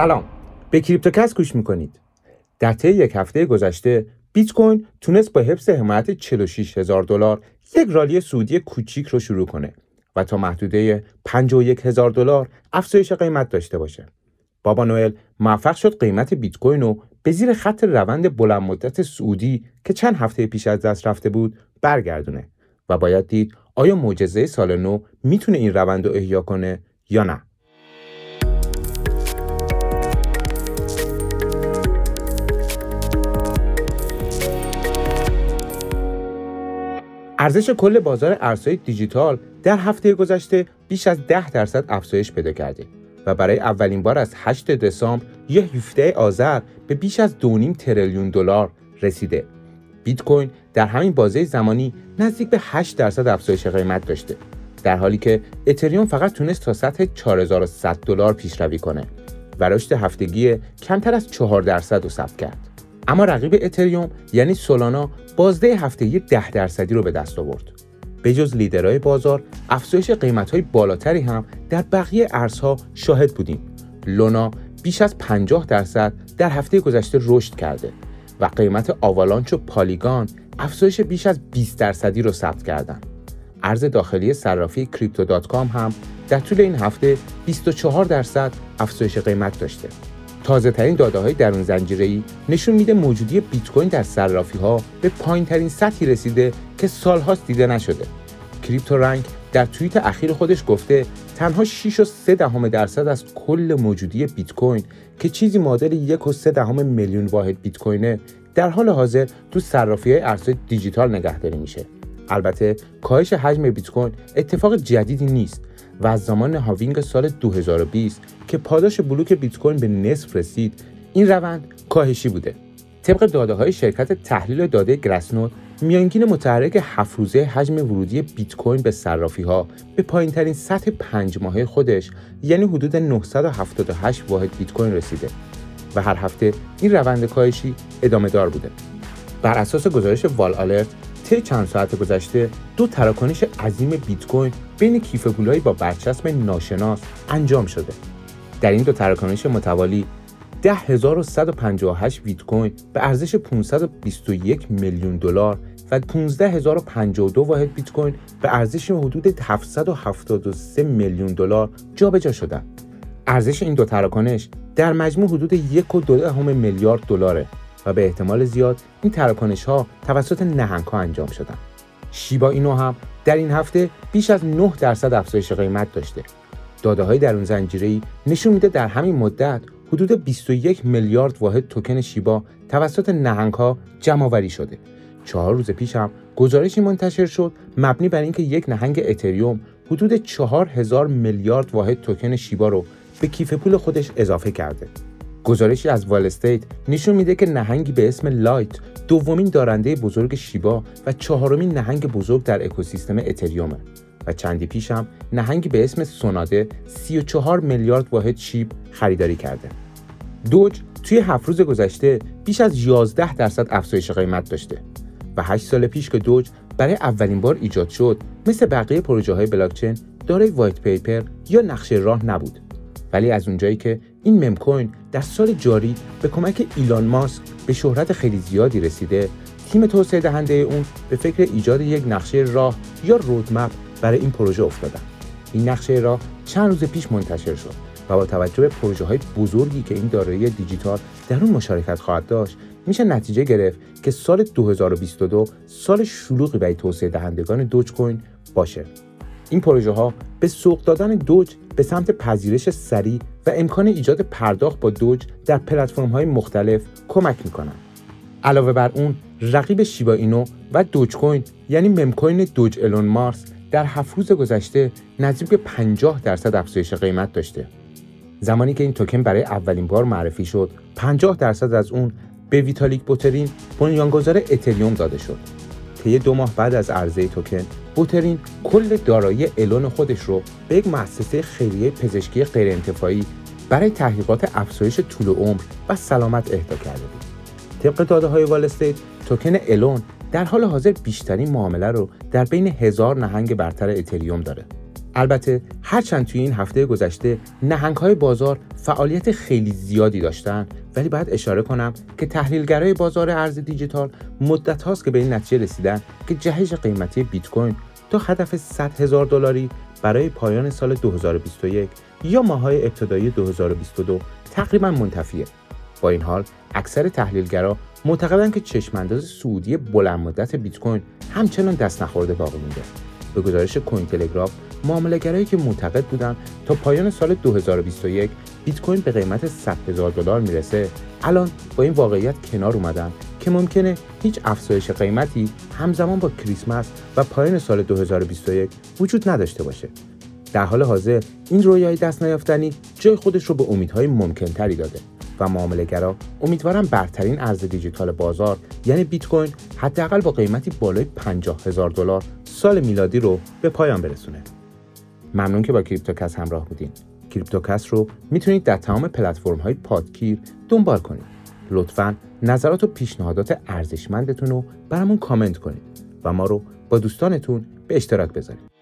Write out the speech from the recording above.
سلام. به کریپتوکس گوش می‌کنید. در طی یک هفته گذشته بیت کوین تونست با حفظ حمایت 46 هزار دلار یک رالی سودی کوچیک رو شروع کنه و تا محدوده 51 هزار دلار افزایش قیمت داشته باشه. بابا نوئل موفق شد قیمت بیت کوین رو به زیر خط روند بلند مدت سعودی که چند هفته پیش از دست رفته بود برگردونه و باید دید آیا معجزه سال نو می‌تونه این روند رو احیا کنه یا نه. ارزش کل بازار ارزهای دیجیتال در هفته گذشته بیش از 10 درصد افزایش پیدا کرده و برای اولین بار از 8 دسامبر یا 17 آذر به بیش از 2.5 تریلیون دلار رسیده. بیت کوین در همین بازه زمانی نزدیک به 8 درصد افزایش قیمت داشته در حالی که اتریوم فقط تونست تا سطح 4100 دلار پیشروی کنه و رشد هفتگی کمتر از 4 درصد رو ثبت کرد. اما رقیب اتریوم یعنی سولانا بازده هفتگی 10 درصدی رو به دست آورد. به جز لیدرهای بازار، افزایش قیمت‌های بالاتری هم در بقیه ارزها شاهد بودیم. لونا بیش از 50 درصد در هفته گذشته رشد کرده و قیمت آوالانچ و پالیگان افزایش بیش از 20 درصدی رو ثبت کردند. ارز داخلی صرافی Crypto.com هم در طول این هفته 24 درصد افزایش قیمت داشته. تازه ترین داده های درون زنجیره ای نشون میده موجودی بیت کوین در صرافی ها به پایین ترین سطحی رسیده که سالهاست دیده نشده. CryptoRank در توییت اخیر خودش گفته تنها 6 و 3 دهم درصد از کل موجودی بیت کوین که چیزی معادل 1 و 3 دهم میلیون واحد بیت کوینه در حال حاضر تو صرافی های ارزهای دیجیتال نگهداری میشه. البته کاهش حجم بیت کوین اتفاق جدیدی نیست و از زمان halving سال 2020 که پاداش بلوک بیت کوین به نصف رسید این روند کاهشی بوده. طبق داده های شرکت تحلیل داده Glassnode میانگین متحرک هفت روزه حجم ورودی بیت کوین به صرافی ها به پایین ترین سطح پنج ماهه خودش یعنی حدود 978 واحد بیت کوین رسیده و هر هفته این روند کاهشی ادامه دار بوده. بر اساس گزارش وال آلرت طی چند ساعت گذشته دو تراکنش عظیم بیت کوین بین کیف پولایی با برچسب ناشناس انجام شده در این دو تراکنش متوالی 10158 بیت کوین به ارزش 521 میلیون دلار و 15052 واحد بیت کوین به ارزش حدود 773 میلیون دلار جابجا شدند. ارزش این دو تراکنش در مجموع حدود 1.2 میلیارد دلاره و به احتمال زیاد این تراکنش ها توسط نهنگ ها انجام شدن. شیبا اینو هم در این هفته بیش از 9 درصد افزایش قیمت داشته. داده های در اون زنجیره نشون میده در همین مدت حدود 21 میلیارد واحد توکن شیبا توسط نهنگ ها جمع شده. چهار روز پیش هم گزارشی منتشر شد مبنی بر اینکه یک نهنگ اتریوم حدود 4000 میلیارد واحد توکن شیبا رو به کیف پول خودش اضافه کرده. گزارشی از WhaleStats نشون میده که نهنگی به اسم لایت دومین دارنده بزرگ شیبا و چهارمین نهنگ بزرگ در اکوسیستم اتریومه و چندی پیش هم نهنگی به اسم سوناده 34 میلیارد واحد شیبا خریداری کرده. دوج توی هفت روز گذشته بیش از 11 درصد افزایش قیمت داشته و 8 سال پیش که دوج برای اولین بار ایجاد شد مثل بقیه پروژه های بلاکچین دارای وایت پیپر یا نقشه راه نبود ولی از اونجایی که این ممکوین در سال جاری به کمک ایلان ماسک به شهرت خیلی زیادی رسیده. تیم توسعه دهنده اون به فکر ایجاد یک نقشه راه یا رودمپ برای این پروژه افتادن. این نقشه راه چند روز پیش منتشر شد و با توجه به پروژه های بزرگی که این دارایی دیجیتال در اون مشارکت خواهد داشت میشه نتیجه گرفت که سال 2022 سال شلوغی برای توسعه دهندگان دوج کوین باشه. این پروژه ها به سوق دادن دوج به سمت پذیرش سریع و امکان ایجاد پرداخت با دوج در پلتفرم های مختلف کمک می‌کنن. علاوه بر اون رقیب شیبا اینو و دوج کوین یعنی ممکوین دوج الون مارس در هفت روز گذشته نزدیک به 50 درصد افزایش قیمت داشته. زمانی که این توکن برای اولین بار معرفی شد، 50 درصد از اون به ویتالیک بوترین بنیانگذار اتریوم داده شد. طی دو ماه بعد از عرضه توکن بوترین کل دارایی الون خودش رو به یک مؤسسه خیریه پزشکی غیرانتفاعی برای تحقیقات افزایش طول عمر و سلامت اهدا کرده بود. طبق داده های وال توکن الون در حال حاضر بیشترین معامله رو در بین هزار نهنگ برتر اتریوم داره. البته هرچند توی این هفته گذشته نهنگ های بازار فعالیت خیلی زیادی داشتن ولی باید اشاره کنم که تحلیلگرای بازار ارز دیجیتال مدت هاست که به این نتیجه رسیدن که جهش قیمتی بیت کوین تا هدف 100 هزار دلاری برای پایان سال 2021 یا ماهای ابتدایی 2022 تقریبا منتفیه. با این حال اکثر تحلیلگرا معتقدند که چشمانداز سعودی بلند مدت بیت کوین همچنان دست نخورده باقی مونده. به گزارش کوین تلگراف معاملهگرایی که معتقد بودند تا پایان سال 2021 بیت کوین به قیمت 100 هزار دلار می‌رسه. الان با این واقعیت کنار اومدن که ممکنه هیچ افزایش قیمتی همزمان با کریسمس و پایان سال 2021 وجود نداشته باشه. در حال حاضر این رویای دست نیافتنی جای خودش رو به امیدهای ممکنتری داده و معاملهگرا امیدوارن برترین ارز دیجیتال بازار یعنی بیت کوین حداقل با قیمتی بالای 50 هزار دلار سال میلادی رو به پایان برسونه. ممنون که با کریپتوکست همراه بودین. کریپتوکست رو می‌تونید در تمام پلتفرم های پادگیر دنبال کنید. لطفا نظرات و پیشنهادات ارزشمندتون رو برامون کامنت کنید و ما رو با دوستانتون به اشتراک بذارید.